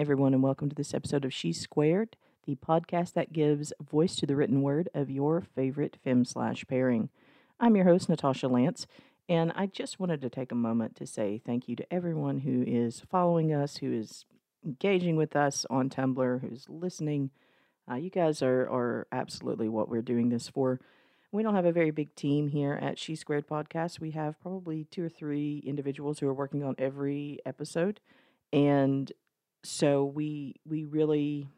Everyone, and welcome to this episode of She Squared, the podcast that gives voice to the written word of your favorite fem slash pairing. I'm your host, Natasha Lance, and I just wanted to take a moment to say thank you to everyone who is following us, who is engaging with us on Tumblr, who's listening. Uh, you guys are, are absolutely what we're doing this for. We don't have a very big team here at She Squared Podcast. We have probably two or three individuals who are working on every episode and so we we really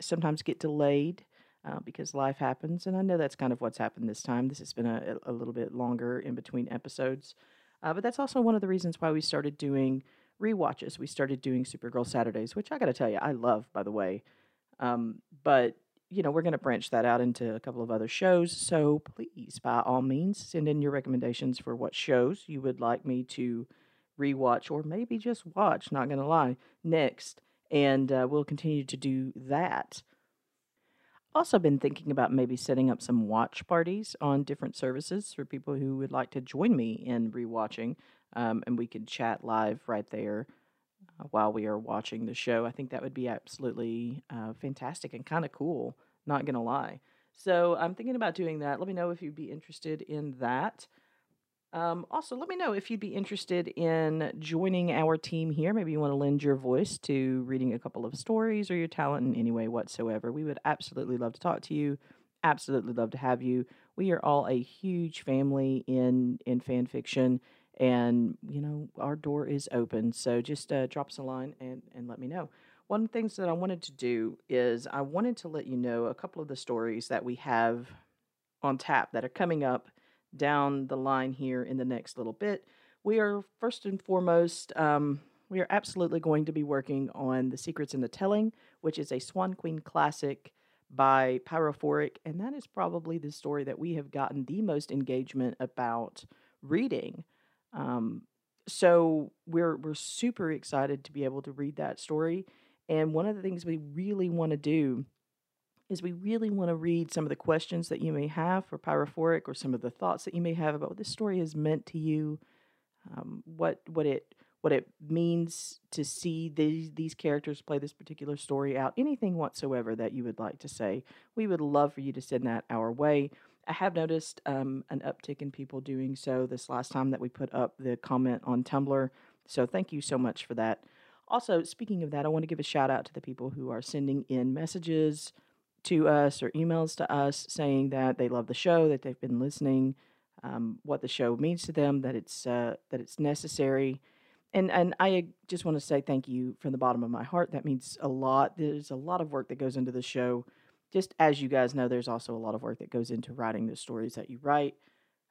sometimes get delayed uh, because life happens, and I know that's kind of what's happened this time. This has been a, a little bit longer in between episodes, uh, but that's also one of the reasons why we started doing re-watches. We started doing Supergirl Saturdays, which I got to tell you, I love, by the way. Um, but you know, we're going to branch that out into a couple of other shows. So please, by all means, send in your recommendations for what shows you would like me to rewatch or maybe just watch, not going to lie, next. And uh, we'll continue to do that. Also, been thinking about maybe setting up some watch parties on different services for people who would like to join me in rewatching, um, and we could chat live right there uh, while we are watching the show. I think that would be absolutely uh, fantastic and kind of cool. Not gonna lie. So I'm thinking about doing that. Let me know if you'd be interested in that. Um, also, let me know if you'd be interested in joining our team here. Maybe you want to lend your voice to reading a couple of stories or your talent in any way whatsoever. We would absolutely love to talk to you. Absolutely love to have you. We are all a huge family in in fan fiction, and you know our door is open. So just uh, drop us a line and and let me know. One of the things that I wanted to do is I wanted to let you know a couple of the stories that we have on tap that are coming up down the line here in the next little bit. We are first and foremost, um, we are absolutely going to be working on The Secrets in the Telling, which is a Swan Queen classic by Pyrophoric. And that is probably the story that we have gotten the most engagement about reading. Um, so we're we're super excited to be able to read that story. And one of the things we really want to do is we really want to read some of the questions that you may have for Pyrophoric or some of the thoughts that you may have about what this story has meant to you, um, what what it what it means to see these these characters play this particular story out, anything whatsoever that you would like to say. We would love for you to send that our way. I have noticed um, an uptick in people doing so this last time that we put up the comment on Tumblr. So thank you so much for that. Also, speaking of that, I want to give a shout out to the people who are sending in messages to us or emails to us saying that they love the show, that they've been listening, um, what the show means to them, that it's uh, that it's necessary, and and I just want to say thank you from the bottom of my heart. That means a lot. There's a lot of work that goes into the show. Just as you guys know, there's also a lot of work that goes into writing the stories that you write.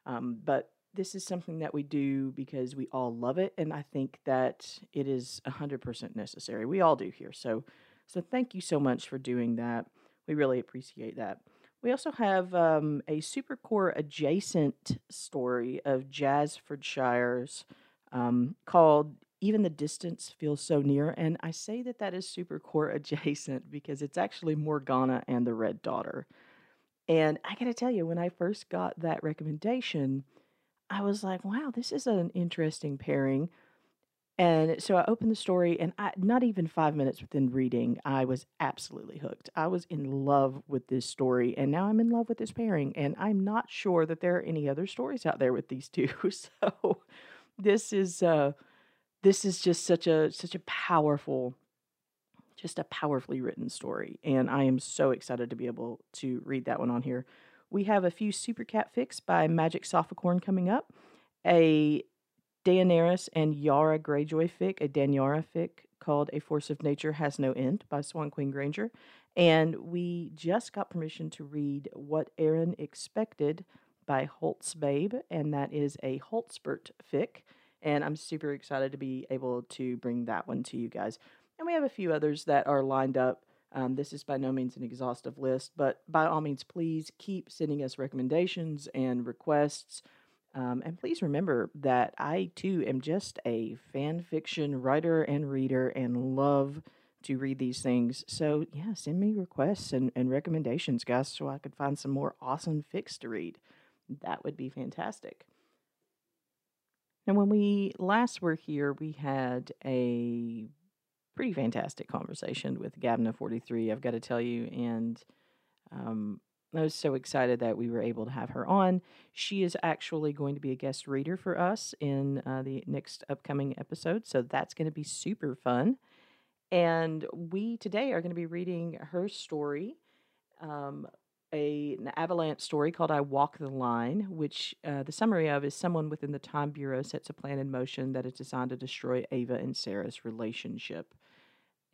Um, but this is something that we do because we all love it, and I think that it is hundred percent necessary. We all do here. So, so thank you so much for doing that. We really appreciate that. We also have um, a Supercorp adjacent story of Jazzfordshire's um, called Even the Distance Feels So Near. And I say that that is Supercorp adjacent because it's actually Morgana and the Red Daughter. And I got to tell you, when I first got that recommendation, I was like, wow, this is an interesting pairing. And so I opened the story, and I, not even five minutes within reading, I was absolutely hooked. I was in love with this story, and now I'm in love with this pairing. And I'm not sure that there are any other stories out there with these two. So this is uh, this is just such a such a powerful, just a powerfully written story, and I am so excited to be able to read that one on here. We have a few Super Cat fics by Magic Sophicorn coming up. A Daenerys and Yara Greyjoy fic, a Danyara fic called A Force of Nature Has No End by Swan Queen Granger. And we just got permission to read What Erin Expected by Holtz Babe, and that is a Holtzbert fic. And I'm super excited to be able to bring that one to you guys. And we have a few others that are lined up. Um, this is by no means an exhaustive list, but by all means, please keep sending us recommendations and requests. Um, and please remember that I too am just a fan fiction writer and reader and love to read these things. So, yeah, send me requests and, and recommendations, guys, so I could find some more awesome fics to read. That would be fantastic. And when we last were here, we had a pretty fantastic conversation with Gabna 43, I've got to tell you. And um, I was so excited that we were able to have her on. She is actually going to be a guest reader for us in uh, the next upcoming episode. So that's going to be super fun. And we today are going to be reading her story, um, a, an avalance story called I Walk the Line, which uh, the summary of is someone within the Time Bureau sets a plan in motion that is designed to destroy Ava and Sarah's relationship.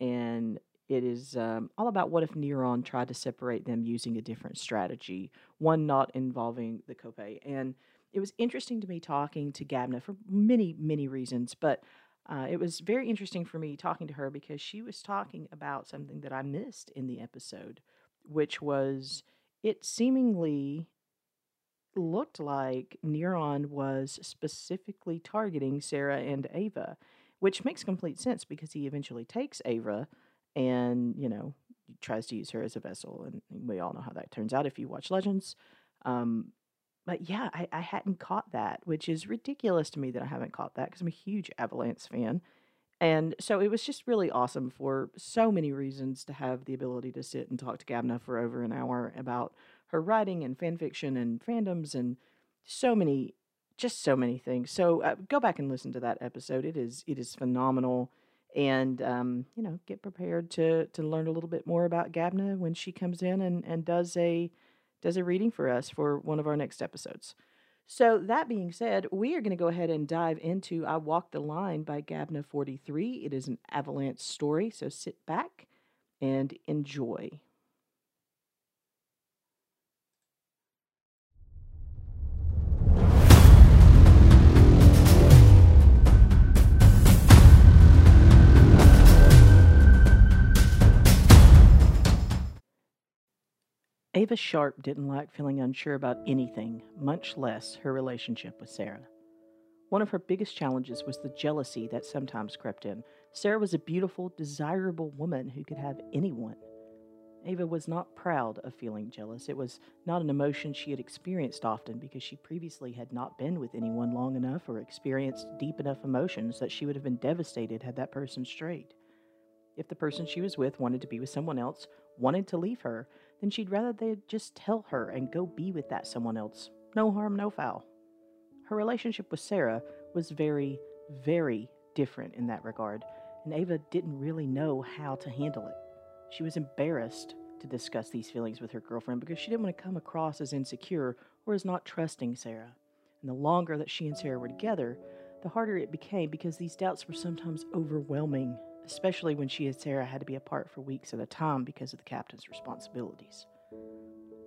And it is um, all about what if Neron tried to separate them using a different strategy, one not involving the Kopay. And it was interesting to me talking to Gabna for many, many reasons, but uh, it was very interesting for me talking to her because she was talking about something that I missed in the episode, which was it seemingly looked like Neron was specifically targeting Sarah and Ava, which makes complete sense because he eventually takes Ava and, you know, tries to use her as a vessel. And we all know how that turns out if you watch Legends. Um, but yeah, I, I hadn't caught that, which is ridiculous to me that I haven't caught that because I'm a huge Avalance fan. And so it was just really awesome for so many reasons to have the ability to sit and talk to Gabna for over an hour about her writing and fan fiction and fandoms and so many, just so many things. So uh, go back and listen to that episode. It is it is phenomenal, and um, you know get prepared to to learn a little bit more about Gabna when she comes in and and does a does a reading for us for one of our next episodes. So, that being said, we are going to go ahead and dive into I Walk the Line by Gabna 43. It is an avalance story, so sit back and enjoy. Ava Sharp didn't like feeling unsure about anything, much less her relationship with Sarah. One of her biggest challenges was the jealousy that sometimes crept in. Sarah was a beautiful, desirable woman who could have anyone. Ava was not proud of feeling jealous. It was not an emotion she had experienced often because she previously had not been with anyone long enough or experienced deep enough emotions that she would have been devastated had that person strayed. If the person she was with wanted to be with someone else, wanted to leave her, then she'd rather they'd just tell her and go be with that someone else. No harm, no foul. Her relationship with Sarah was very, very different in that regard, and Ava didn't really know how to handle it. She was embarrassed to discuss these feelings with her girlfriend because she didn't want to come across as insecure or as not trusting Sarah. And the longer that she and Sarah were together, the harder it became because these doubts were sometimes overwhelming especially when she and Sarah had to be apart for weeks at a time because of the captain's responsibilities.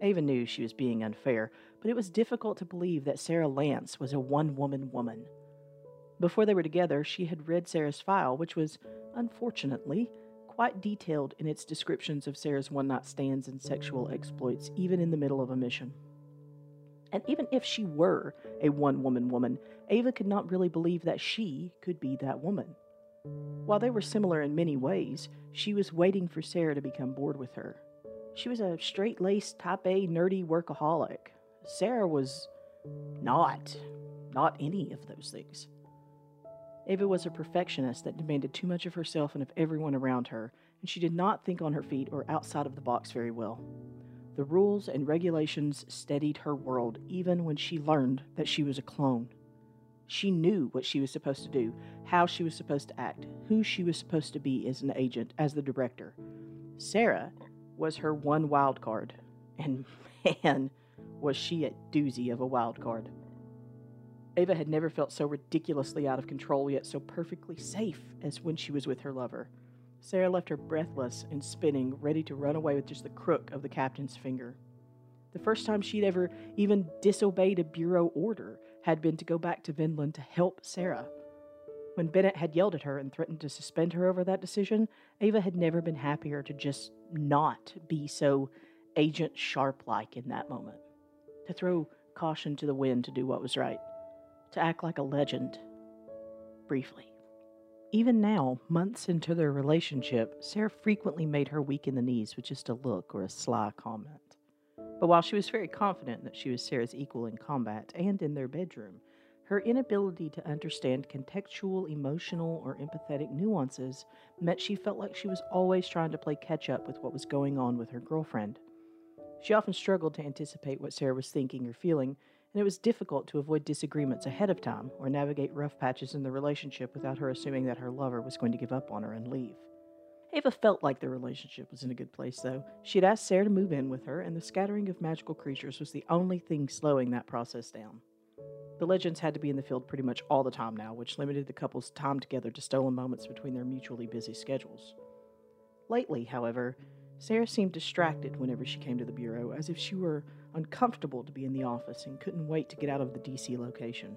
Ava knew she was being unfair, but it was difficult to believe that Sarah Lance was a one woman woman. Before they were together, she had read Sarah's file, which was, unfortunately, quite detailed in its descriptions of Sarah's one night stands and sexual exploits, even in the middle of a mission. And even if she were a one woman woman, Ava could not really believe that she could be that woman. While they were similar in many ways, she was waiting for Sarah to become bored with her. She was a straight laced, type A, nerdy workaholic. Sarah was not, not any of those things. Ava was a perfectionist that demanded too much of herself and of everyone around her, and she did not think on her feet or outside of the box very well. The rules and regulations steadied her world even when she learned that she was a clone. She knew what she was supposed to do, how she was supposed to act, who she was supposed to be as an agent, as the director. Sarah was her one wild card, and man, was she a doozy of a wild card. Ava had never felt so ridiculously out of control, yet so perfectly safe as when she was with her lover. Sarah left her breathless and spinning, ready to run away with just the crook of the captain's finger. The first time she'd ever even disobeyed a bureau order had been to go back to Vinland to help Sarah. When Bennett had yelled at her and threatened to suspend her over that decision, Ava had never been happier to just not be so agent sharp like in that moment. To throw caution to the wind to do what was right. To act like a legend. Briefly. Even now, months into their relationship, Sarah frequently made her weak in the knees with just a look or a sly comment. But while she was very confident that she was Sarah's equal in combat and in their bedroom, Her inability to understand contextual, emotional, or empathetic nuances meant she felt like she was always trying to play catch up with what was going on with her girlfriend. She often struggled to anticipate what Sarah was thinking or feeling, and it was difficult to avoid disagreements ahead of time or navigate rough patches in the relationship without her assuming that her lover was going to give up on her and leave. Ava felt like their relationship was in a good place, though. She had asked Sarah to move in with her, and the scattering of magical creatures was the only thing slowing that process down. The legends had to be in the field pretty much all the time now, which limited the couple's time together to stolen moments between their mutually busy schedules. Lately, however, Sarah seemed distracted whenever she came to the Bureau, as if she were uncomfortable to be in the office and couldn't wait to get out of the DC location.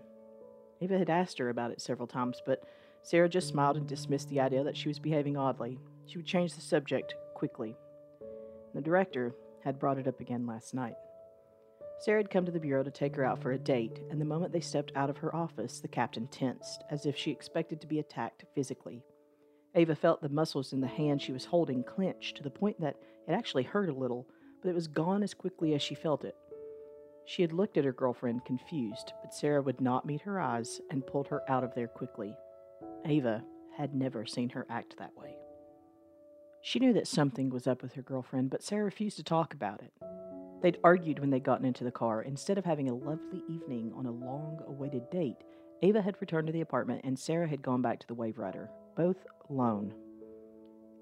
Ava had asked her about it several times, but Sarah just smiled and dismissed the idea that she was behaving oddly. She would change the subject quickly. The director had brought it up again last night. Sarah had come to the Bureau to take her out for a date, and the moment they stepped out of her office, the captain tensed, as if she expected to be attacked physically. Ava felt the muscles in the hand she was holding clench to the point that it actually hurt a little, but it was gone as quickly as she felt it. She had looked at her girlfriend, confused, but Sarah would not meet her eyes and pulled her out of there quickly. Ava had never seen her act that way. She knew that something was up with her girlfriend, but Sarah refused to talk about it. They'd argued when they'd gotten into the car. Instead of having a lovely evening on a long awaited date, Ava had returned to the apartment and Sarah had gone back to the Waverider, both alone.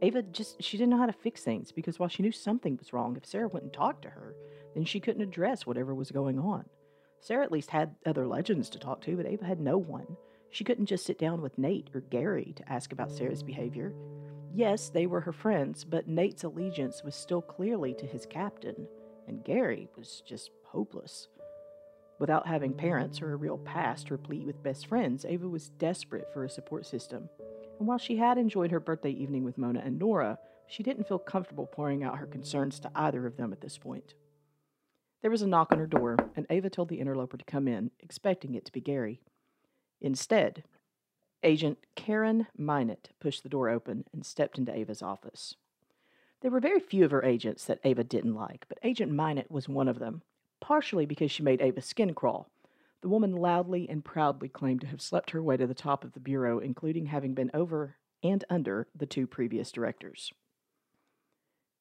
Ava just, she didn't know how to fix things because while she knew something was wrong, if Sarah wouldn't talk to her, then she couldn't address whatever was going on. Sarah at least had other legends to talk to, but Ava had no one. She couldn't just sit down with Nate or Gary to ask about Sarah's behavior. Yes, they were her friends, but Nate's allegiance was still clearly to his captain and Gary was just hopeless. Without having parents or a real past replete with best friends, Ava was desperate for a support system. And while she had enjoyed her birthday evening with Mona and Nora, she didn't feel comfortable pouring out her concerns to either of them at this point. There was a knock on her door, and Ava told the interloper to come in, expecting it to be Gary. Instead, Agent Karen Minot pushed the door open and stepped into Ava's office. There were very few of her agents that Ava didn't like, but Agent Minot was one of them, partially because she made Ava's skin crawl. The woman loudly and proudly claimed to have slept her way to the top of the Bureau, including having been over and under the two previous directors.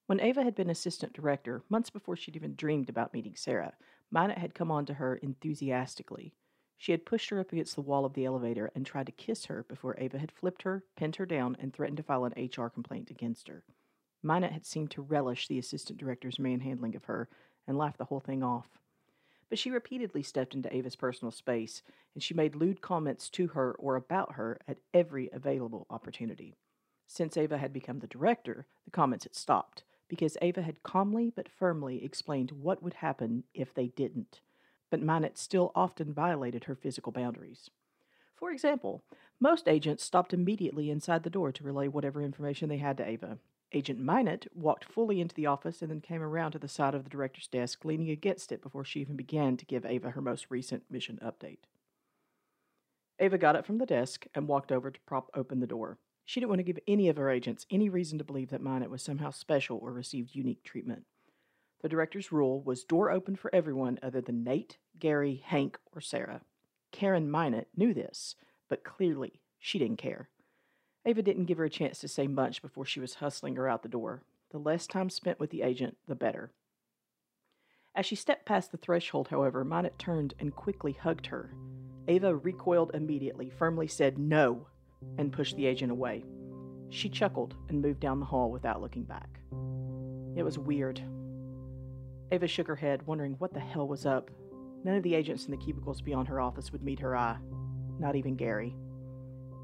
When Ava had been assistant director, months before she'd even dreamed about meeting Sarah, Minot had come on to her enthusiastically. She had pushed her up against the wall of the elevator and tried to kiss her before Ava had flipped her, pinned her down, and threatened to file an HR complaint against her. Minot had seemed to relish the assistant director's manhandling of her and laughed the whole thing off. But she repeatedly stepped into Ava's personal space, and she made lewd comments to her or about her at every available opportunity. Since Ava had become the director, the comments had stopped, because Ava had calmly but firmly explained what would happen if they didn't. But Minot still often violated her physical boundaries. For example, most agents stopped immediately inside the door to relay whatever information they had to Ava, Agent Minot walked fully into the office and then came around to the side of the director's desk, leaning against it before she even began to give Ava her most recent mission update. Ava got up from the desk and walked over to prop open the door. She didn't want to give any of her agents any reason to believe that Minot was somehow special or received unique treatment. The director's rule was door open for everyone other than Nate, Gary, Hank, or Sarah. Karen Minot knew this, but clearly she didn't care. Ava didn't give her a chance to say much before she was hustling her out the door. The less time spent with the agent, the better. As she stepped past the threshold, however, Minot turned and quickly hugged her. Ava recoiled immediately, firmly said no, and pushed the agent away. She chuckled and moved down the hall without looking back. It was weird. Ava shook her head, wondering what the hell was up. None of the agents in the cubicles beyond her office would meet her eye, not even Gary.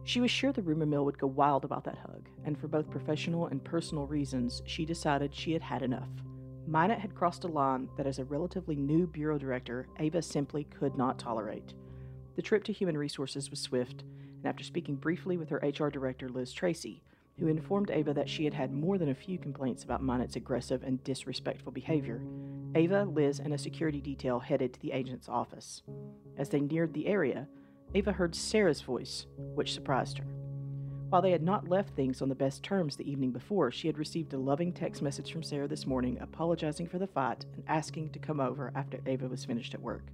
She was sure the rumor mill would go wild about that hug, and for both professional and personal reasons, she decided she had had enough. Minot had crossed a line that, as a relatively new bureau director, Ava simply could not tolerate. The trip to Human Resources was swift, and after speaking briefly with her HR director, Liz Tracy, who informed Ava that she had had more than a few complaints about Minot's aggressive and disrespectful behavior, Ava, Liz, and a security detail headed to the agent's office. As they neared the area, Ava heard Sarah's voice, which surprised her. While they had not left things on the best terms the evening before, she had received a loving text message from Sarah this morning apologizing for the fight and asking to come over after Ava was finished at work.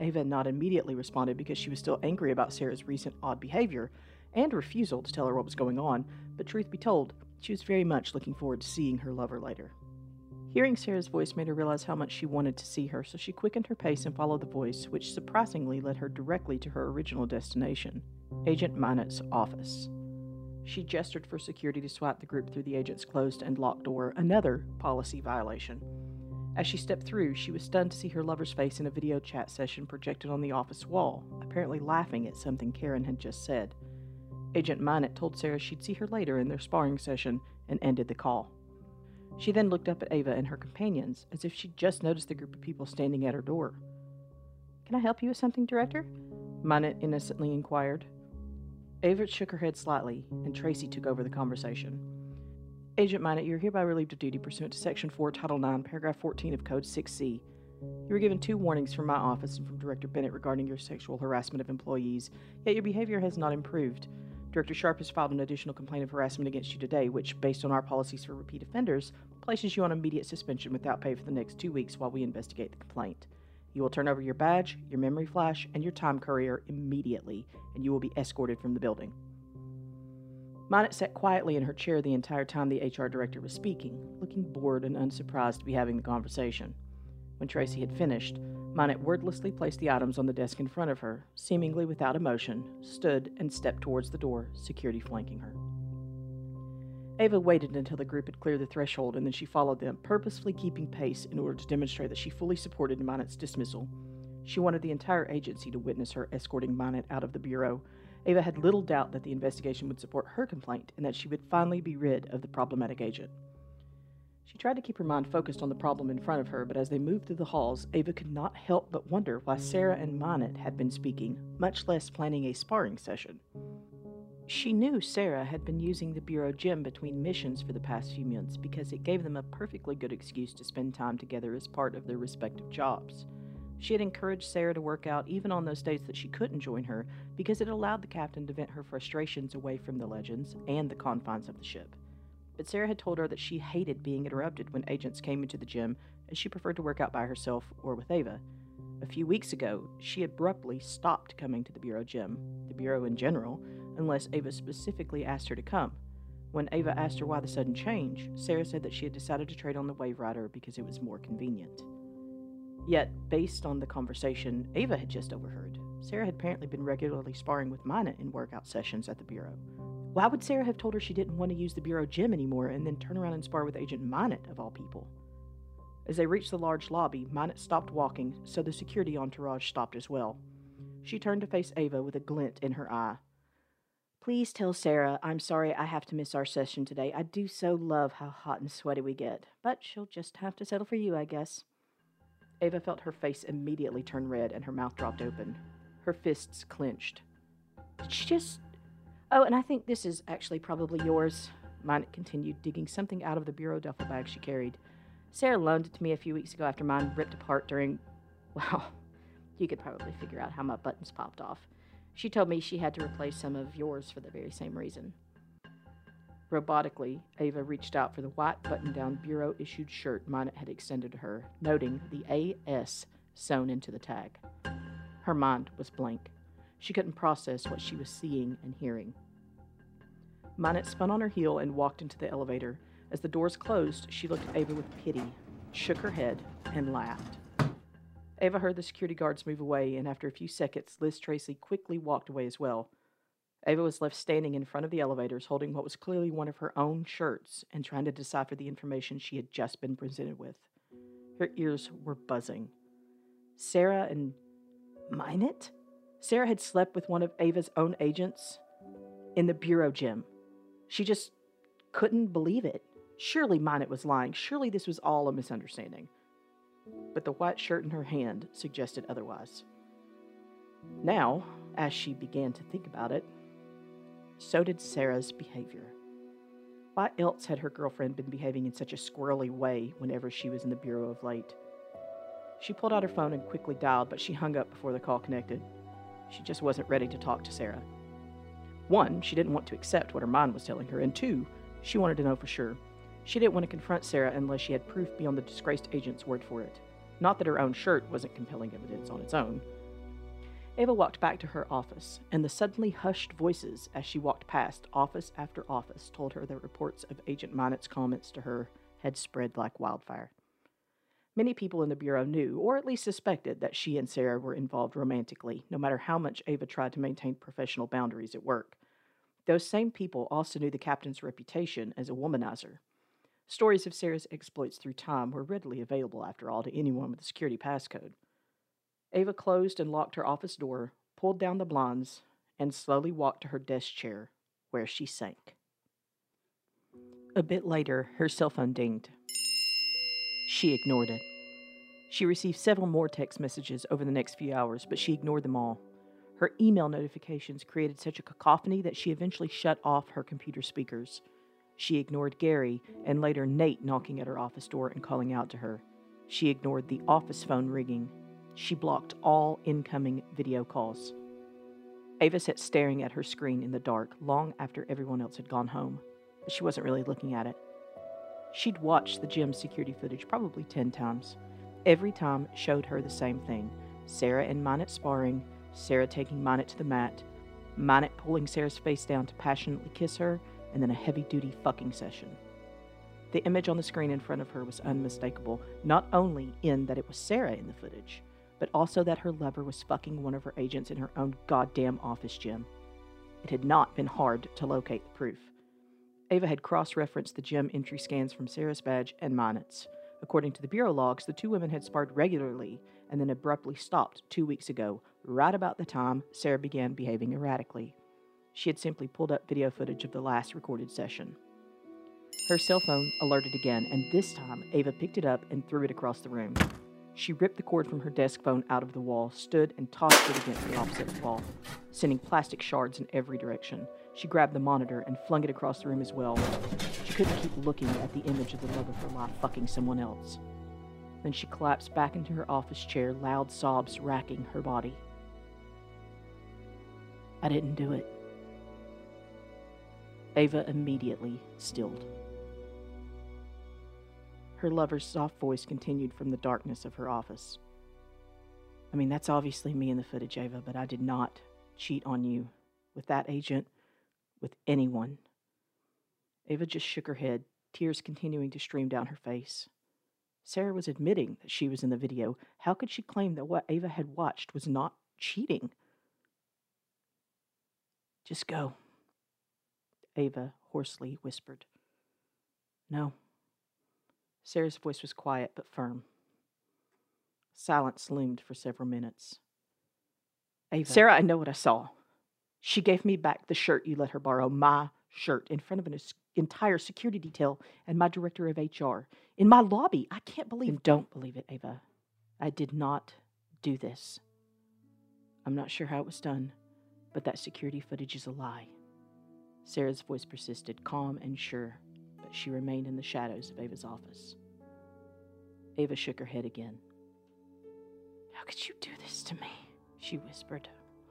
Ava had not immediately responded because she was still angry about Sarah's recent odd behavior and refusal to tell her what was going on, but truth be told, she was very much looking forward to seeing her lover later. Hearing Sarah's voice made her realize how much she wanted to see her, so she quickened her pace and followed the voice, which surprisingly led her directly to her original destination Agent Minot's office. She gestured for security to swipe the group through the agent's closed and locked door, another policy violation. As she stepped through, she was stunned to see her lover's face in a video chat session projected on the office wall, apparently laughing at something Karen had just said. Agent Minot told Sarah she'd see her later in their sparring session and ended the call. She then looked up at Ava and her companions as if she'd just noticed the group of people standing at her door. Can I help you with something, Director? Minot innocently inquired. Ava shook her head slightly, and Tracy took over the conversation. Agent Minot, you're hereby relieved of duty pursuant to Section 4, Title 9, Paragraph 14 of Code 6C. You were given two warnings from my office and from Director Bennett regarding your sexual harassment of employees, yet your behavior has not improved. Director Sharp has filed an additional complaint of harassment against you today, which, based on our policies for repeat offenders, places you on immediate suspension without pay for the next two weeks while we investigate the complaint. You will turn over your badge, your memory flash, and your time courier immediately, and you will be escorted from the building. Minot sat quietly in her chair the entire time the HR director was speaking, looking bored and unsurprised to be having the conversation. When Tracy had finished, Minot wordlessly placed the items on the desk in front of her, seemingly without emotion, stood and stepped towards the door, security flanking her. Ava waited until the group had cleared the threshold and then she followed them, purposefully keeping pace in order to demonstrate that she fully supported Minot's dismissal. She wanted the entire agency to witness her escorting Minot out of the Bureau, Ava had little doubt that the investigation would support her complaint and that she would finally be rid of the problematic agent. She tried to keep her mind focused on the problem in front of her, but as they moved through the halls, Ava could not help but wonder why Sarah and Minot had been speaking, much less planning a sparring session. She knew Sarah had been using the Bureau gym between missions for the past few months because it gave them a perfectly good excuse to spend time together as part of their respective jobs. She had encouraged Sarah to work out even on those days that she couldn't join her because it allowed the captain to vent her frustrations away from the legends and the confines of the ship. But Sarah had told her that she hated being interrupted when agents came into the gym, and she preferred to work out by herself or with Ava. A few weeks ago, she abruptly stopped coming to the Bureau gym, the Bureau in general, unless Ava specifically asked her to come. When Ava asked her why the sudden change, Sarah said that she had decided to trade on the Wave Rider because it was more convenient. Yet, based on the conversation Ava had just overheard, Sarah had apparently been regularly sparring with Minot in workout sessions at the Bureau. Why would Sarah have told her she didn't want to use the Bureau gym anymore and then turn around and spar with Agent Minot, of all people? As they reached the large lobby, Minot stopped walking, so the security entourage stopped as well. She turned to face Ava with a glint in her eye. Please tell Sarah I'm sorry I have to miss our session today. I do so love how hot and sweaty we get, but she'll just have to settle for you, I guess. Ava felt her face immediately turn red and her mouth dropped open. Her fists clenched. Did she just. Oh, and I think this is actually probably yours. Minot continued, digging something out of the bureau duffel bag she carried. Sarah loaned it to me a few weeks ago after mine ripped apart during. Well, you could probably figure out how my buttons popped off. She told me she had to replace some of yours for the very same reason. Robotically, Ava reached out for the white button down bureau issued shirt Minot had extended to her, noting the AS sewn into the tag. Her mind was blank. She couldn't process what she was seeing and hearing. Minot spun on her heel and walked into the elevator. As the doors closed, she looked at Ava with pity, shook her head, and laughed. Ava heard the security guards move away, and after a few seconds, Liz Tracy quickly walked away as well. Ava was left standing in front of the elevators holding what was clearly one of her own shirts and trying to decipher the information she had just been presented with. Her ears were buzzing. Sarah and Minot? Sarah had slept with one of Ava's own agents in the bureau gym. She just couldn't believe it. Surely Minot was lying. Surely this was all a misunderstanding. But the white shirt in her hand suggested otherwise. Now, as she began to think about it, so did Sarah's behavior. Why else had her girlfriend been behaving in such a squirrely way whenever she was in the bureau of late? She pulled out her phone and quickly dialed, but she hung up before the call connected. She just wasn't ready to talk to Sarah. One, she didn't want to accept what her mind was telling her, and two, she wanted to know for sure. She didn't want to confront Sarah unless she had proof beyond the disgraced agent's word for it. Not that her own shirt wasn't compelling evidence on its own. Ava walked back to her office, and the suddenly hushed voices as she walked past office after office told her that reports of Agent Minot's comments to her had spread like wildfire. Many people in the Bureau knew, or at least suspected, that she and Sarah were involved romantically, no matter how much Ava tried to maintain professional boundaries at work. Those same people also knew the captain's reputation as a womanizer. Stories of Sarah's exploits through time were readily available, after all, to anyone with a security passcode. Ava closed and locked her office door, pulled down the blinds, and slowly walked to her desk chair, where she sank. A bit later, her cell phone dinged. She ignored it. She received several more text messages over the next few hours, but she ignored them all. Her email notifications created such a cacophony that she eventually shut off her computer speakers. She ignored Gary and later Nate knocking at her office door and calling out to her. She ignored the office phone ringing. She blocked all incoming video calls. Ava sat staring at her screen in the dark long after everyone else had gone home, but she wasn't really looking at it. She'd watched the gym security footage probably 10 times. Every time showed her the same thing Sarah and Minot sparring, Sarah taking Minot to the mat, Minot pulling Sarah's face down to passionately kiss her, and then a heavy duty fucking session. The image on the screen in front of her was unmistakable, not only in that it was Sarah in the footage, but also that her lover was fucking one of her agents in her own goddamn office gym. It had not been hard to locate the proof. Ava had cross referenced the gym entry scans from Sarah's badge and Minot's. According to the Bureau logs, the two women had sparred regularly and then abruptly stopped two weeks ago, right about the time Sarah began behaving erratically. She had simply pulled up video footage of the last recorded session. Her cell phone alerted again, and this time Ava picked it up and threw it across the room. She ripped the cord from her desk phone out of the wall, stood and tossed it against the opposite wall, sending plastic shards in every direction. She grabbed the monitor and flung it across the room as well. She couldn't keep looking at the image of the love of her life fucking someone else. Then she collapsed back into her office chair, loud sobs racking her body. I didn't do it. Ava immediately stilled. Her lover's soft voice continued from the darkness of her office. I mean, that's obviously me in the footage, Ava, but I did not cheat on you with that agent, with anyone. Ava just shook her head, tears continuing to stream down her face. Sarah was admitting that she was in the video. How could she claim that what Ava had watched was not cheating? Just go, Ava hoarsely whispered. No. Sarah's voice was quiet but firm. Silence loomed for several minutes. Ava. Sarah, I know what I saw. She gave me back the shirt you let her borrow, my shirt, in front of an entire security detail and my director of HR. In my lobby. I can't believe. Then don't believe it, Ava. I did not do this. I'm not sure how it was done, but that security footage is a lie. Sarah's voice persisted, calm and sure but she remained in the shadows of Ava's office. Ava shook her head again. How could you do this to me? She whispered,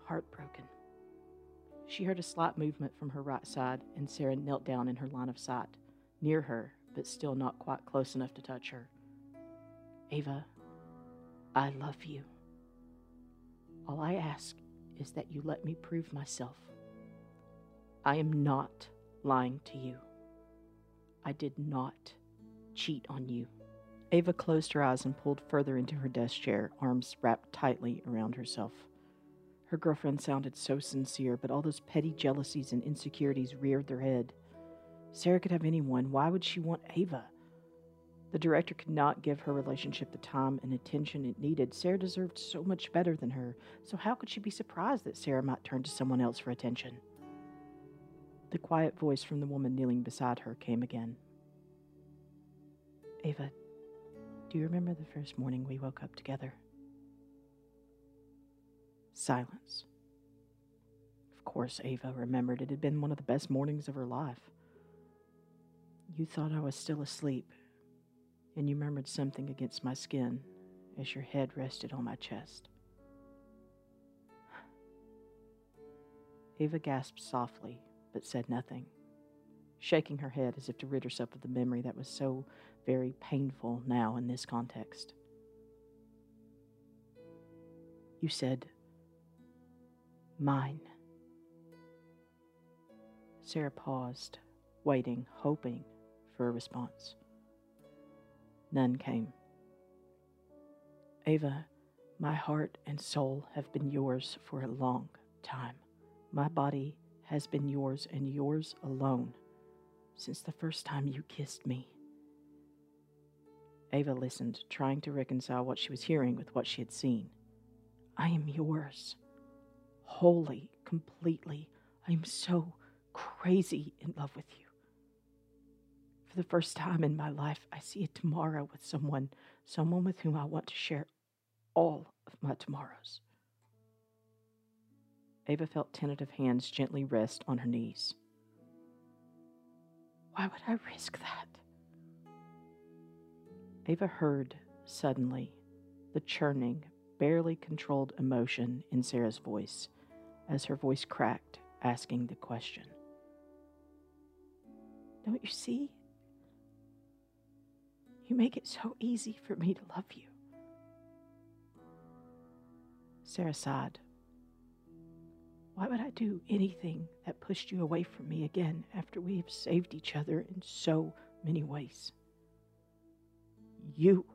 heartbroken. She heard a slight movement from her right side, and Sarah knelt down in her line of sight, near her, but still not quite close enough to touch her. Ava, I love you. All I ask is that you let me prove myself. I am not lying to you. I did not cheat on you. Ava closed her eyes and pulled further into her desk chair, arms wrapped tightly around herself. Her girlfriend sounded so sincere, but all those petty jealousies and insecurities reared their head. Sarah could have anyone. Why would she want Ava? The director could not give her relationship the time and attention it needed. Sarah deserved so much better than her, so how could she be surprised that Sarah might turn to someone else for attention? The quiet voice from the woman kneeling beside her came again. Ava, do you remember the first morning we woke up together? Silence. Of course, Ava remembered it had been one of the best mornings of her life. You thought I was still asleep, and you murmured something against my skin as your head rested on my chest. Ava gasped softly but said nothing, shaking her head as if to rid herself of the memory that was so very painful now in this context. You said, Mine. Sarah paused, waiting, hoping for a response. None came. Ava, my heart and soul have been yours for a long time. My body has been yours and yours alone since the first time you kissed me. Ava listened, trying to reconcile what she was hearing with what she had seen. I am yours. Wholly, completely. I am so crazy in love with you. For the first time in my life, I see a tomorrow with someone, someone with whom I want to share all of my tomorrows. Ava felt tentative hands gently rest on her knees. Why would I risk that? Ava heard, suddenly, the churning, barely controlled emotion in Sarah's voice as her voice cracked, asking the question. Don't you see? You make it so easy for me to love you. Sarah sighed. Why would I do anything that pushed you away from me again after we have saved each other in so many ways? You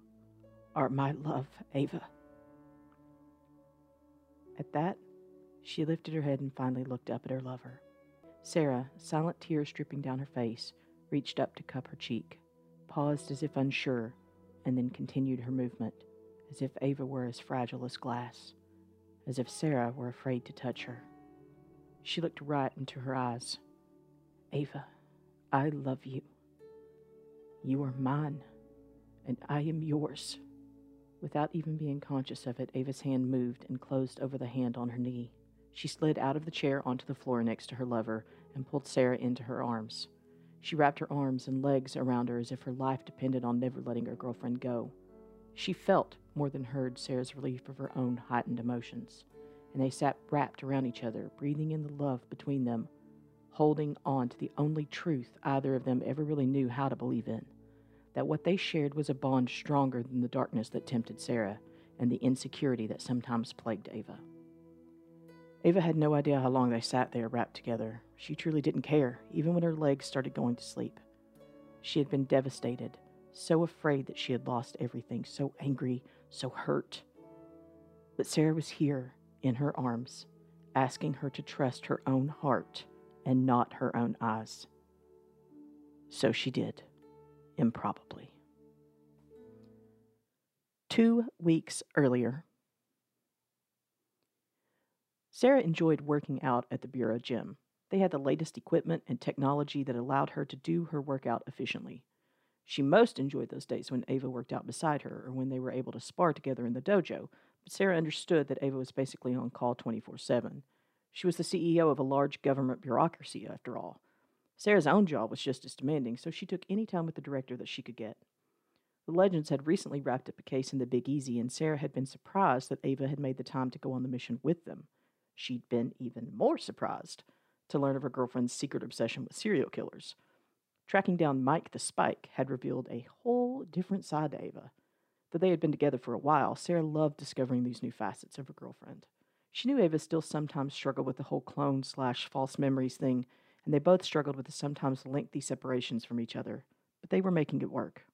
are my love, Ava. At that, she lifted her head and finally looked up at her lover. Sarah, silent tears dripping down her face, reached up to cup her cheek, paused as if unsure, and then continued her movement, as if Ava were as fragile as glass, as if Sarah were afraid to touch her. She looked right into her eyes. Ava, I love you. You are mine, and I am yours. Without even being conscious of it, Ava's hand moved and closed over the hand on her knee. She slid out of the chair onto the floor next to her lover and pulled Sarah into her arms. She wrapped her arms and legs around her as if her life depended on never letting her girlfriend go. She felt more than heard Sarah's relief of her own heightened emotions, and they sat wrapped around each other, breathing in the love between them, holding on to the only truth either of them ever really knew how to believe in that what they shared was a bond stronger than the darkness that tempted Sarah and the insecurity that sometimes plagued Ava. Ava had no idea how long they sat there wrapped together. She truly didn't care, even when her legs started going to sleep. She had been devastated, so afraid that she had lost everything, so angry, so hurt. But Sarah was here in her arms, asking her to trust her own heart and not her own eyes. So she did, improbably. Two weeks earlier, Sarah enjoyed working out at the Bureau gym. They had the latest equipment and technology that allowed her to do her workout efficiently. She most enjoyed those days when Ava worked out beside her or when they were able to spar together in the dojo, but Sarah understood that Ava was basically on call 24 7. She was the CEO of a large government bureaucracy, after all. Sarah's own job was just as demanding, so she took any time with the director that she could get. The Legends had recently wrapped up a case in the Big Easy, and Sarah had been surprised that Ava had made the time to go on the mission with them. She'd been even more surprised to learn of her girlfriend's secret obsession with serial killers. Tracking down Mike the Spike had revealed a whole different side to Ava. Though they had been together for a while, Sarah loved discovering these new facets of her girlfriend. She knew Ava still sometimes struggled with the whole clone slash false memories thing, and they both struggled with the sometimes lengthy separations from each other, but they were making it work.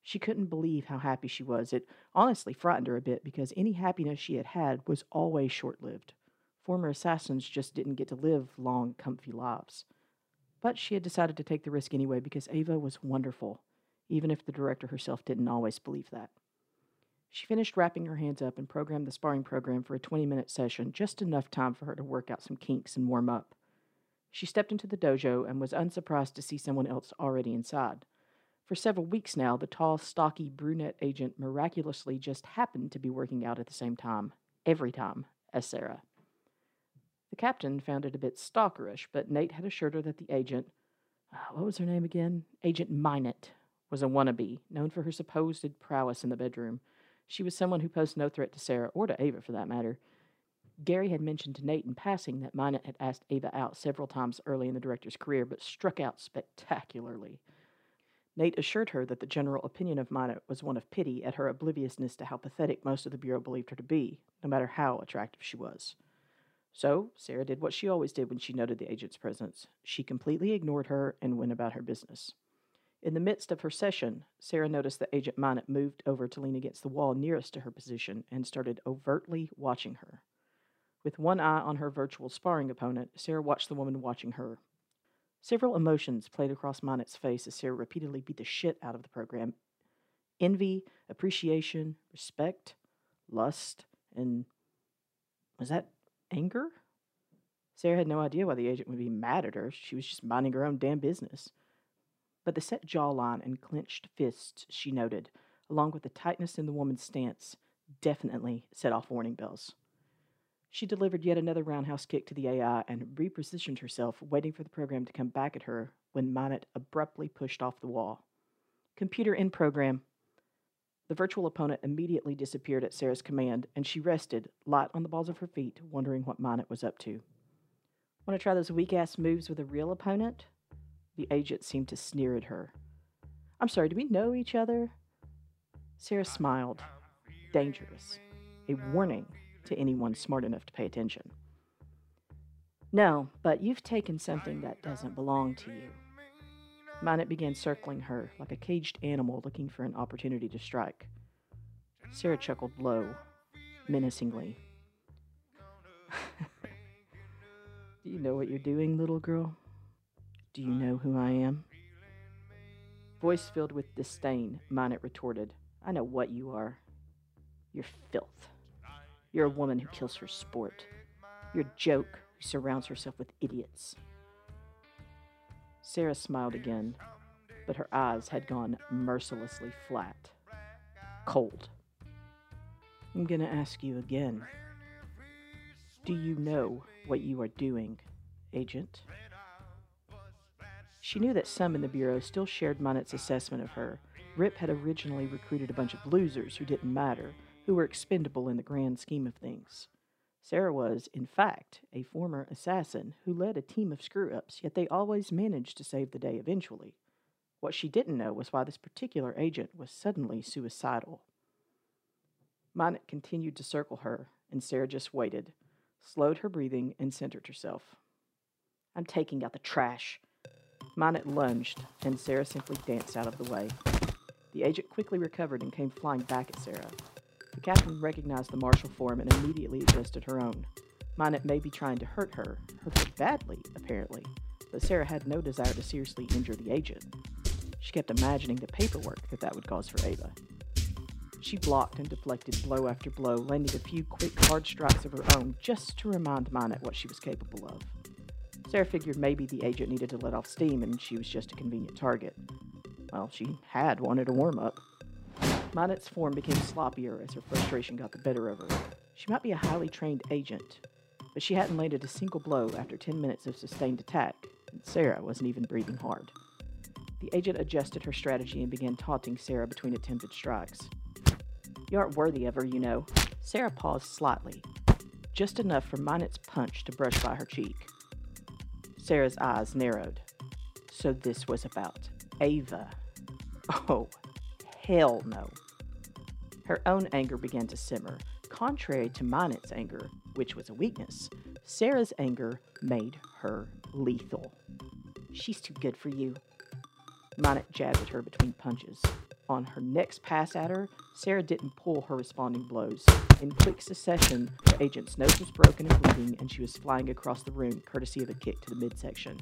She couldn't believe how happy she was. It honestly frightened her a bit because any happiness she had had was always short lived. Former assassins just didn't get to live long, comfy lives. But she had decided to take the risk anyway because Ava was wonderful, even if the director herself didn't always believe that. She finished wrapping her hands up and programmed the sparring program for a 20 minute session, just enough time for her to work out some kinks and warm up. She stepped into the dojo and was unsurprised to see someone else already inside. For several weeks now, the tall, stocky brunette agent miraculously just happened to be working out at the same time, every time, as Sarah. The captain found it a bit stalkerish, but Nate had assured her that the agent, uh, what was her name again? Agent Minot, was a wannabe, known for her supposed prowess in the bedroom. She was someone who posed no threat to Sarah, or to Ava for that matter. Gary had mentioned to Nate in passing that Minot had asked Ava out several times early in the director's career, but struck out spectacularly. Nate assured her that the general opinion of Minot was one of pity at her obliviousness to how pathetic most of the Bureau believed her to be, no matter how attractive she was. So Sarah did what she always did when she noted the agent's presence. She completely ignored her and went about her business. In the midst of her session, Sarah noticed that Agent Minot moved over to lean against the wall nearest to her position and started overtly watching her. With one eye on her virtual sparring opponent, Sarah watched the woman watching her. Several emotions played across Minot's face as Sarah repeatedly beat the shit out of the program envy, appreciation, respect, lust, and was that anger? Sarah had no idea why the agent would be mad at her. She was just minding her own damn business. But the set jawline and clenched fists she noted, along with the tightness in the woman's stance, definitely set off warning bells. She delivered yet another roundhouse kick to the AI and repositioned herself, waiting for the program to come back at her when Minot abruptly pushed off the wall. Computer in program. The virtual opponent immediately disappeared at Sarah's command, and she rested, light on the balls of her feet, wondering what Minot was up to. Want to try those weak ass moves with a real opponent? The agent seemed to sneer at her. I'm sorry, do we know each other? Sarah smiled. Dangerous. A warning to anyone smart enough to pay attention. No, but you've taken something that doesn't belong to you. Minot began circling her like a caged animal looking for an opportunity to strike. Sarah chuckled low, menacingly. Do you know what you're doing, little girl? Do you know who I am? Voice filled with disdain, Minot retorted, I know what you are. You're filth. You're a woman who kills for sport. You're a joke who surrounds herself with idiots. Sarah smiled again, but her eyes had gone mercilessly flat. Cold. I'm going to ask you again. Do you know what you are doing, Agent? She knew that some in the Bureau still shared Minot's assessment of her. Rip had originally recruited a bunch of losers who didn't matter, who were expendable in the grand scheme of things. Sarah was, in fact, a former assassin who led a team of screw ups, yet they always managed to save the day eventually. What she didn't know was why this particular agent was suddenly suicidal. Minot continued to circle her, and Sarah just waited, slowed her breathing, and centered herself. I'm taking out the trash. Minot lunged, and Sarah simply danced out of the way. The agent quickly recovered and came flying back at Sarah. The captain recognized the martial form and immediately adjusted her own. Minot may be trying to hurt her, hurt her badly, apparently, but Sarah had no desire to seriously injure the agent. She kept imagining the paperwork that that would cause for Ava. She blocked and deflected blow after blow, landing a few quick, hard strikes of her own just to remind Minot what she was capable of. Sarah figured maybe the agent needed to let off steam and she was just a convenient target. Well, she had wanted a warm up. Minot's form became sloppier as her frustration got the better of her. She might be a highly trained agent, but she hadn't landed a single blow after 10 minutes of sustained attack, and Sarah wasn't even breathing hard. The agent adjusted her strategy and began taunting Sarah between attempted strikes. You aren't worthy of her, you know. Sarah paused slightly, just enough for Minot's punch to brush by her cheek. Sarah's eyes narrowed. So this was about Ava. Oh, Hell no. Her own anger began to simmer. Contrary to Minot's anger, which was a weakness, Sarah's anger made her lethal. She's too good for you. Minot jabbed at her between punches. On her next pass at her, Sarah didn't pull her responding blows. In quick succession, the agent's nose was broken and bleeding, and she was flying across the room courtesy of a kick to the midsection.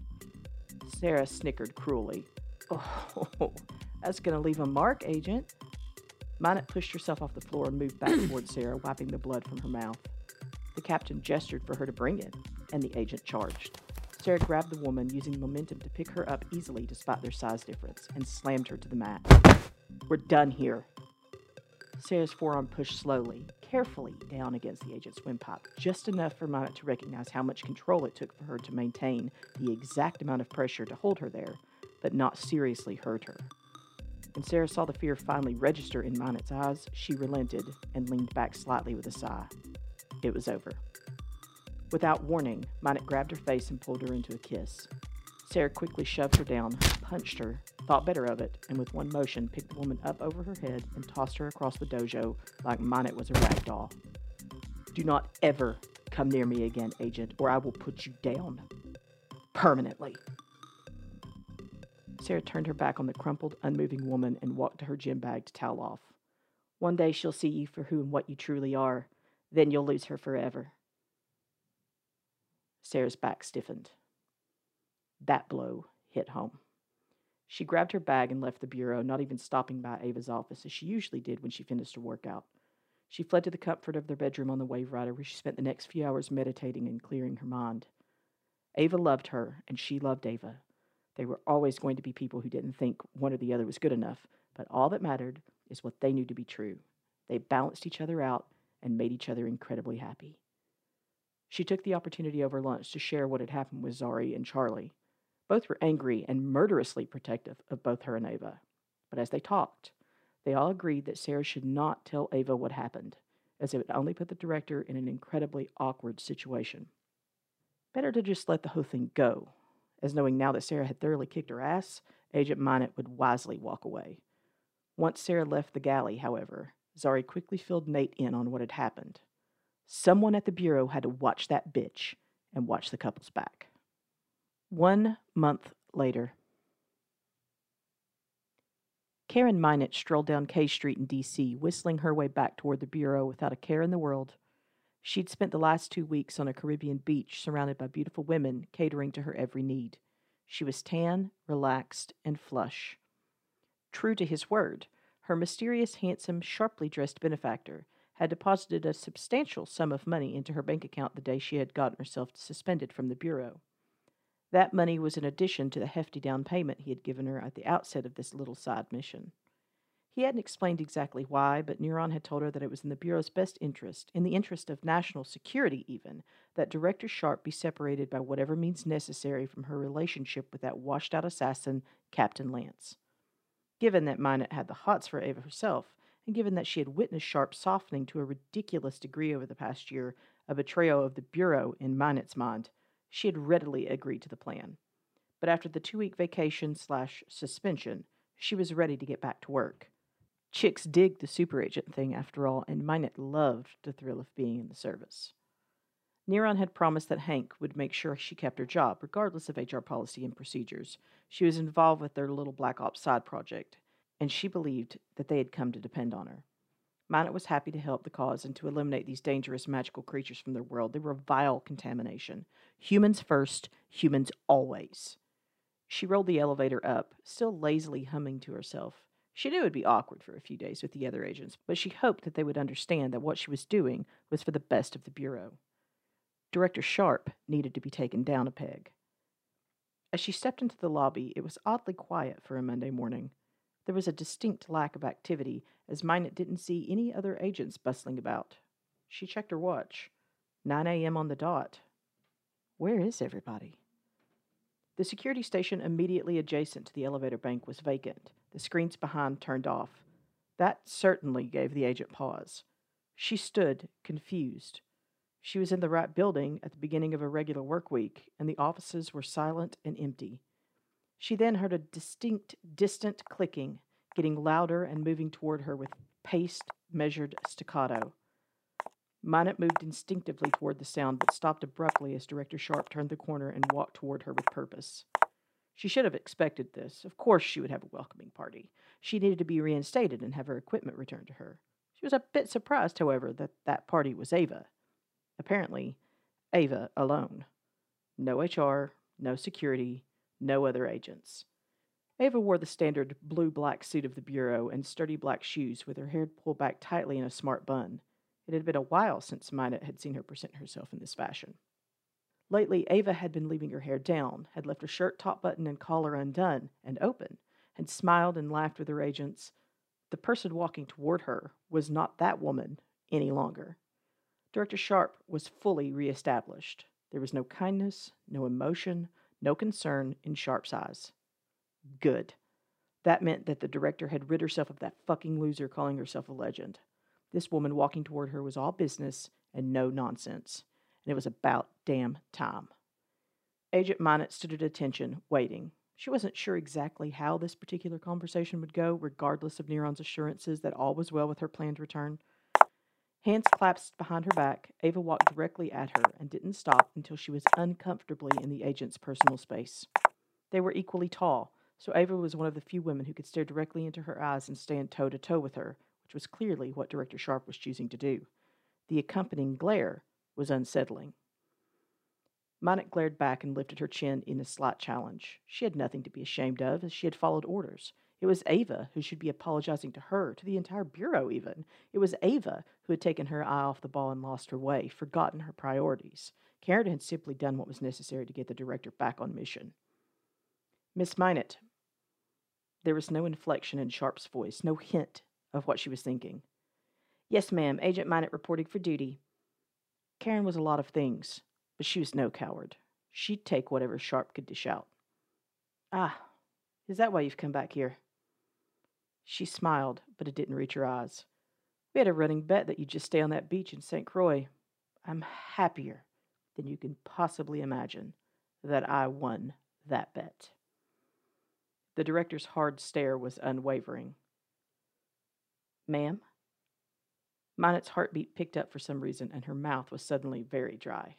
Sarah snickered cruelly. Oh, that's going to leave a mark, Agent. Minot pushed herself off the floor and moved back towards Sarah, wiping the blood from her mouth. The captain gestured for her to bring it, and the agent charged. Sarah grabbed the woman, using momentum to pick her up easily despite their size difference, and slammed her to the mat. We're done here. Sarah's forearm pushed slowly, carefully down against the agent's windpipe, just enough for Minot to recognize how much control it took for her to maintain the exact amount of pressure to hold her there, but not seriously hurt her. When Sarah saw the fear finally register in Minot's eyes, she relented and leaned back slightly with a sigh. It was over. Without warning, Minot grabbed her face and pulled her into a kiss. Sarah quickly shoved her down, punched her, thought better of it, and with one motion picked the woman up over her head and tossed her across the dojo like Minot was a rag doll. Do not ever come near me again, Agent, or I will put you down. Permanently. Sarah turned her back on the crumpled, unmoving woman and walked to her gym bag to towel off. One day she'll see you for who and what you truly are. Then you'll lose her forever. Sarah's back stiffened. That blow hit home. She grabbed her bag and left the bureau, not even stopping by Ava's office as she usually did when she finished her workout. She fled to the comfort of their bedroom on the Wave Rider, where she spent the next few hours meditating and clearing her mind. Ava loved her, and she loved Ava. They were always going to be people who didn't think one or the other was good enough, but all that mattered is what they knew to be true. They balanced each other out and made each other incredibly happy. She took the opportunity over lunch to share what had happened with Zari and Charlie. Both were angry and murderously protective of both her and Ava. But as they talked, they all agreed that Sarah should not tell Ava what happened, as it would only put the director in an incredibly awkward situation. Better to just let the whole thing go, as knowing now that Sarah had thoroughly kicked her ass, Agent Minot would wisely walk away. Once Sarah left the galley, however, Zari quickly filled Nate in on what had happened. Someone at the Bureau had to watch that bitch and watch the couple's back. One month later. Karen Minot strolled down K Street in D.C., whistling her way back toward the Bureau without a care in the world. She'd spent the last two weeks on a Caribbean beach surrounded by beautiful women catering to her every need. She was tan, relaxed, and flush. True to his word, her mysterious, handsome, sharply dressed benefactor had deposited a substantial sum of money into her bank account the day she had gotten herself suspended from the Bureau. That money was in addition to the hefty down payment he had given her at the outset of this little side mission. He hadn't explained exactly why, but Neron had told her that it was in the Bureau's best interest, in the interest of national security even, that Director Sharp be separated by whatever means necessary from her relationship with that washed out assassin, Captain Lance. Given that Minot had the hots for Ava herself, and given that she had witnessed Sharp softening to a ridiculous degree over the past year, a betrayal of the Bureau in Minot's mind, she had readily agreed to the plan. But after the two week vacation slash suspension, she was ready to get back to work. Chicks dig the super agent thing, after all, and Minot loved the thrill of being in the service. Neron had promised that Hank would make sure she kept her job, regardless of HR policy and procedures. She was involved with their little Black Ops side project, and she believed that they had come to depend on her. Minot was happy to help the cause and to eliminate these dangerous magical creatures from their world. They were vile contamination. Humans first, humans always. She rolled the elevator up, still lazily humming to herself. She knew it would be awkward for a few days with the other agents, but she hoped that they would understand that what she was doing was for the best of the Bureau. Director Sharp needed to be taken down a peg. As she stepped into the lobby, it was oddly quiet for a Monday morning. There was a distinct lack of activity, as Minot didn't see any other agents bustling about. She checked her watch. 9 a.m. on the dot. Where is everybody? The security station immediately adjacent to the elevator bank was vacant, the screens behind turned off. That certainly gave the agent pause. She stood, confused. She was in the right building at the beginning of a regular work week, and the offices were silent and empty. She then heard a distinct, distant clicking, getting louder and moving toward her with paced, measured staccato. Minot moved instinctively toward the sound, but stopped abruptly as Director Sharp turned the corner and walked toward her with purpose. She should have expected this. Of course, she would have a welcoming party. She needed to be reinstated and have her equipment returned to her. She was a bit surprised, however, that that party was Ava. Apparently, Ava alone. No HR, no security, no other agents. Ava wore the standard blue black suit of the Bureau and sturdy black shoes with her hair pulled back tightly in a smart bun. It had been a while since Minot had seen her present herself in this fashion. Lately, Ava had been leaving her hair down, had left her shirt top button and collar undone and open, had smiled and laughed with her agents. The person walking toward her was not that woman any longer. Director Sharp was fully reestablished. There was no kindness, no emotion, no concern in Sharp's eyes. Good. That meant that the director had rid herself of that fucking loser calling herself a legend. This woman walking toward her was all business and no nonsense, and it was about damn time. Agent Minot stood at attention, waiting. She wasn't sure exactly how this particular conversation would go, regardless of Neron's assurances that all was well with her planned return. Hands clasped behind her back, Ava walked directly at her and didn't stop until she was uncomfortably in the agent's personal space. They were equally tall, so Ava was one of the few women who could stare directly into her eyes and stand toe to toe with her, which was clearly what Director Sharp was choosing to do. The accompanying glare was unsettling. Minot glared back and lifted her chin in a slight challenge. She had nothing to be ashamed of, as she had followed orders. It was Ava who should be apologizing to her, to the entire Bureau even. It was Ava who had taken her eye off the ball and lost her way, forgotten her priorities. Karen had simply done what was necessary to get the director back on mission. Miss Minot. There was no inflection in Sharp's voice, no hint of what she was thinking. Yes, ma'am, Agent Minot reporting for duty. Karen was a lot of things, but she was no coward. She'd take whatever Sharp could dish out. Ah, is that why you've come back here? She smiled, but it didn't reach her eyes. We had a running bet that you'd just stay on that beach in St. Croix. I'm happier than you can possibly imagine that I won that bet. The director's hard stare was unwavering. Ma'am? Minot's heartbeat picked up for some reason, and her mouth was suddenly very dry.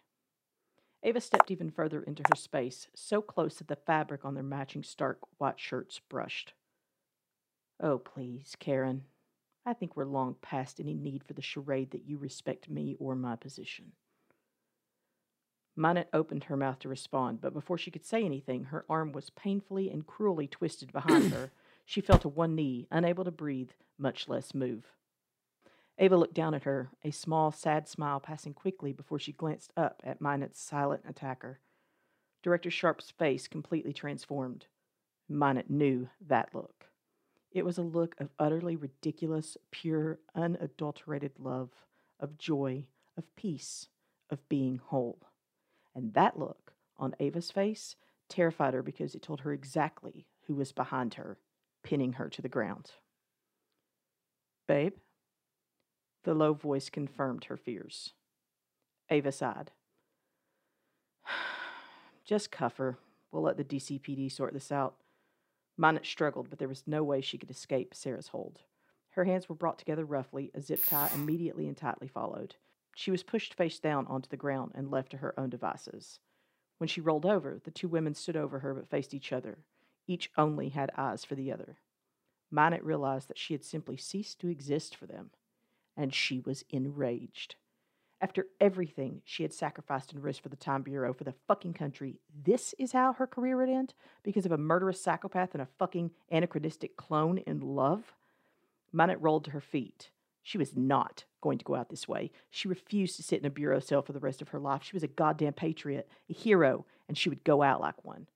Ava stepped even further into her space, so close that the fabric on their matching stark white shirts brushed. Oh, please, Karen. I think we're long past any need for the charade that you respect me or my position. Minot opened her mouth to respond, but before she could say anything, her arm was painfully and cruelly twisted behind her. She fell to one knee, unable to breathe, much less move. Ava looked down at her, a small, sad smile passing quickly before she glanced up at Minot's silent attacker. Director Sharp's face completely transformed. Minot knew that look. It was a look of utterly ridiculous, pure, unadulterated love, of joy, of peace, of being whole. And that look on Ava's face terrified her because it told her exactly who was behind her, pinning her to the ground. Babe? The low voice confirmed her fears. Ava sighed. Just cuff her. We'll let the DCPD sort this out. Minot struggled, but there was no way she could escape Sarah's hold. Her hands were brought together roughly, a zip tie immediately and tightly followed. She was pushed face down onto the ground and left to her own devices. When she rolled over, the two women stood over her but faced each other. Each only had eyes for the other. Minot realized that she had simply ceased to exist for them, and she was enraged. After everything she had sacrificed and risked for the Time Bureau, for the fucking country, this is how her career would end? Because of a murderous psychopath and a fucking anachronistic clone in love? Minot rolled to her feet. She was not going to go out this way. She refused to sit in a bureau cell for the rest of her life. She was a goddamn patriot, a hero, and she would go out like one.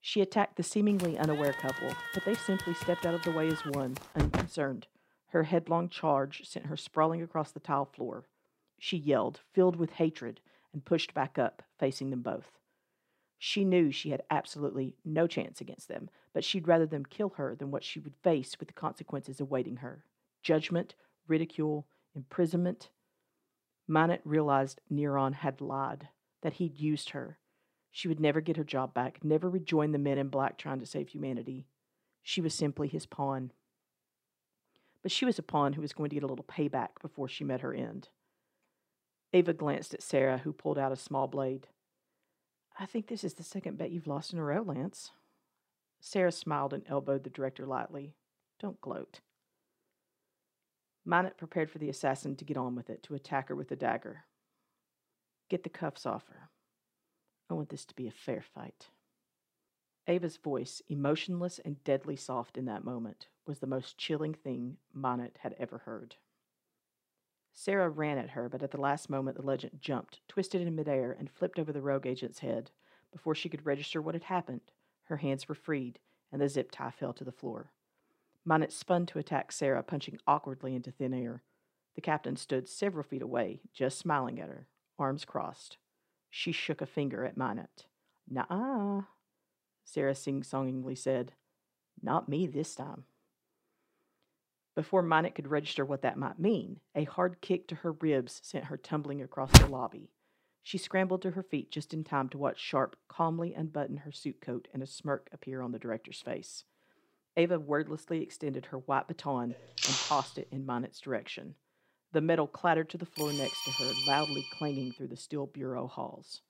She attacked the seemingly unaware couple, but they simply stepped out of the way as one, unconcerned. Her headlong charge sent her sprawling across the tile floor she yelled, filled with hatred, and pushed back up, facing them both. She knew she had absolutely no chance against them, but she'd rather them kill her than what she would face with the consequences awaiting her judgment, ridicule, imprisonment. Minot realized Neron had lied, that he'd used her. She would never get her job back, never rejoin the men in black trying to save humanity. She was simply his pawn. But she was a pawn who was going to get a little payback before she met her end. Ava glanced at Sarah, who pulled out a small blade. I think this is the second bet you've lost in a row, Lance. Sarah smiled and elbowed the director lightly. Don't gloat. Minot prepared for the assassin to get on with it, to attack her with the dagger. Get the cuffs off her. I want this to be a fair fight. Ava's voice, emotionless and deadly soft in that moment, was the most chilling thing Minot had ever heard. Sarah ran at her, but at the last moment the legend jumped, twisted in midair, and flipped over the rogue agent's head. Before she could register what had happened, her hands were freed, and the zip tie fell to the floor. Minot spun to attack Sarah, punching awkwardly into thin air. The captain stood several feet away, just smiling at her, arms crossed. She shook a finger at Minot. Nuh-uh, Sarah sing-songingly said. Not me this time. Before Minot could register what that might mean, a hard kick to her ribs sent her tumbling across the lobby. She scrambled to her feet just in time to watch Sharp calmly unbutton her suit coat and a smirk appear on the director's face. Ava wordlessly extended her white baton and tossed it in Minot's direction. The metal clattered to the floor next to her, loudly clanging through the steel bureau halls.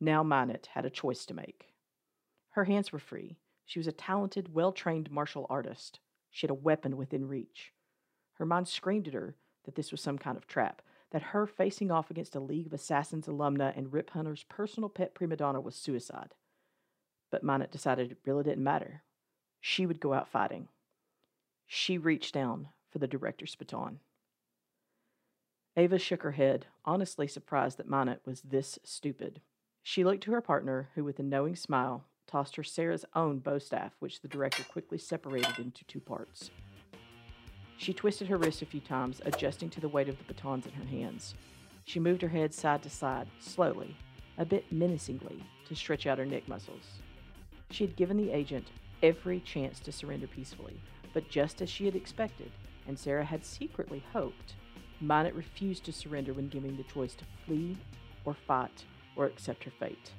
Now Minot had a choice to make. Her hands were free. She was a talented, well trained martial artist. She had a weapon within reach. Her mind screamed at her that this was some kind of trap, that her facing off against a League of Assassins alumna and Rip Hunter's personal pet prima donna was suicide. But Minot decided it really didn't matter. She would go out fighting. She reached down for the director's baton. Ava shook her head, honestly surprised that Minot was this stupid. She looked to her partner, who, with a knowing smile, tossed her Sarah's own bow staff, which the director quickly separated into two parts. She twisted her wrist a few times, adjusting to the weight of the batons in her hands. She moved her head side to side, slowly, a bit menacingly, to stretch out her neck muscles. She had given the agent every chance to surrender peacefully, but just as she had expected, and Sarah had secretly hoped, Minot refused to surrender when given the choice to flee or fight or accept her fate.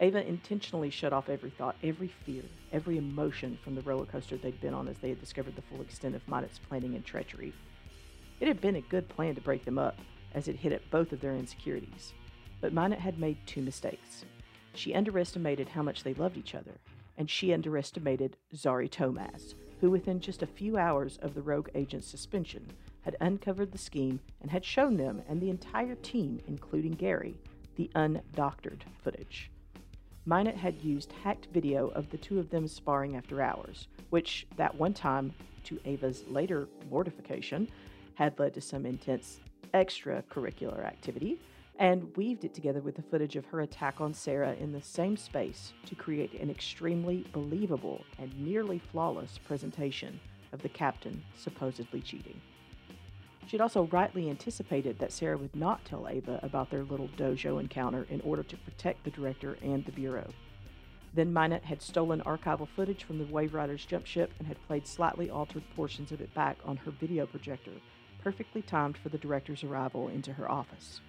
Ava intentionally shut off every thought, every fear, every emotion from the roller coaster they'd been on as they had discovered the full extent of Minot's planning and treachery. It had been a good plan to break them up, as it hit at both of their insecurities. But Minot had made two mistakes. She underestimated how much they loved each other, and she underestimated Zari Tomaz, who within just a few hours of the rogue agent's suspension had uncovered the scheme and had shown them and the entire team, including Gary, the undoctored footage. Minot had used hacked video of the two of them sparring after hours, which that one time, to Ava's later mortification, had led to some intense extracurricular activity, and weaved it together with the footage of her attack on Sarah in the same space to create an extremely believable and nearly flawless presentation of the captain supposedly cheating. She'd also rightly anticipated that Sarah would not tell Ava about their little dojo encounter in order to protect the director and the Bureau. Then Minot had stolen archival footage from the Wave Riders jump ship and had played slightly altered portions of it back on her video projector, perfectly timed for the director's arrival into her office.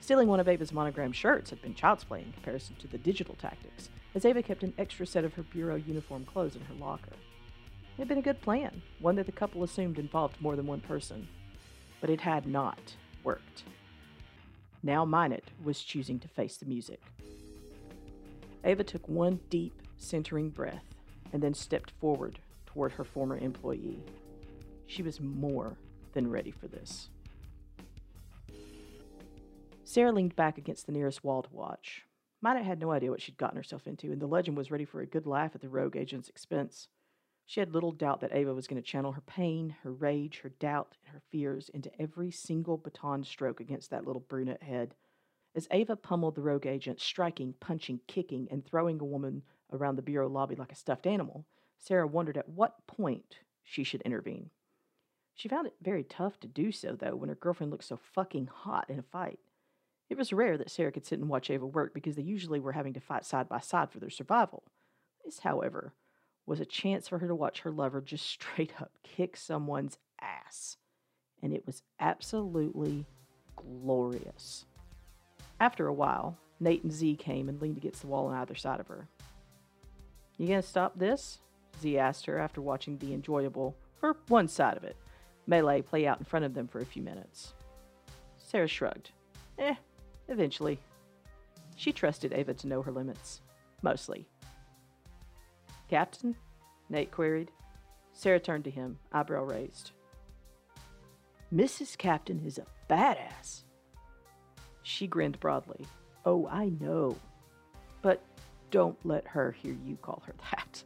Stealing one of Ava's monogram shirts had been child's play in comparison to the digital tactics, as Ava kept an extra set of her Bureau uniform clothes in her locker. It had been a good plan, one that the couple assumed involved more than one person, but it had not worked. Now Minot was choosing to face the music. Ava took one deep, centering breath and then stepped forward toward her former employee. She was more than ready for this. Sarah leaned back against the nearest wall to watch. Minot had no idea what she'd gotten herself into, and the legend was ready for a good laugh at the rogue agent's expense. She had little doubt that Ava was going to channel her pain, her rage, her doubt, and her fears into every single baton stroke against that little brunette head. As Ava pummeled the rogue agent, striking, punching, kicking, and throwing a woman around the bureau lobby like a stuffed animal, Sarah wondered at what point she should intervene. She found it very tough to do so, though, when her girlfriend looked so fucking hot in a fight. It was rare that Sarah could sit and watch Ava work because they usually were having to fight side by side for their survival. This, however, was a chance for her to watch her lover just straight up kick someone's ass. And it was absolutely glorious. After a while, Nate and Z came and leaned against the wall on either side of her. You gonna stop this? Z asked her after watching the enjoyable, for one side of it, melee play out in front of them for a few minutes. Sarah shrugged. Eh, eventually. She trusted Ava to know her limits. Mostly. Captain? Nate queried. Sarah turned to him, eyebrow raised. Mrs. Captain is a badass. She grinned broadly. Oh, I know. But don't let her hear you call her that.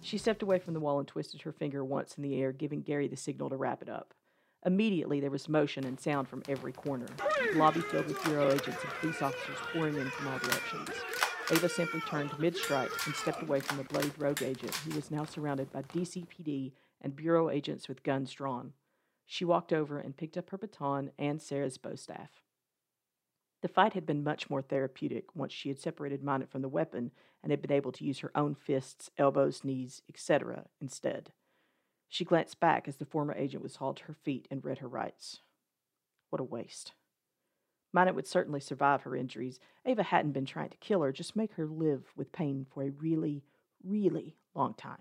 She stepped away from the wall and twisted her finger once in the air, giving Gary the signal to wrap it up. Immediately, there was motion and sound from every corner. The lobby filled with Bureau agents and police officers pouring in from all directions. Ava simply turned mid strike and stepped away from the bloodied rogue agent, who was now surrounded by DCPD and Bureau agents with guns drawn. She walked over and picked up her baton and Sarah's bow staff. The fight had been much more therapeutic once she had separated Minot from the weapon and had been able to use her own fists, elbows, knees, etc. instead. She glanced back as the former agent was hauled to her feet and read her rights. What a waste. Minot would certainly survive her injuries. Ava hadn't been trying to kill her, just make her live with pain for a really, really long time.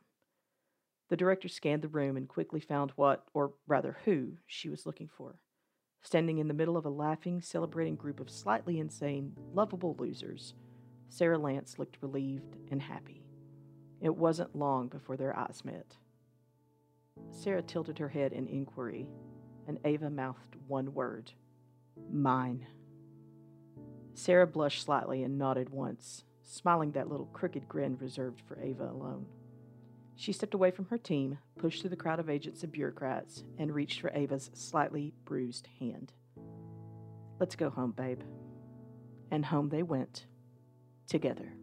The director scanned the room and quickly found what, or rather who, she was looking for. Standing in the middle of a laughing, celebrating group of slightly insane, lovable losers, Sarah Lance looked relieved and happy. It wasn't long before their eyes met. Sarah tilted her head in inquiry, and Ava mouthed one word Mine. Sarah blushed slightly and nodded once, smiling that little crooked grin reserved for Ava alone. She stepped away from her team, pushed through the crowd of agents and bureaucrats, and reached for Ava's slightly bruised hand. Let's go home, babe. And home they went, together.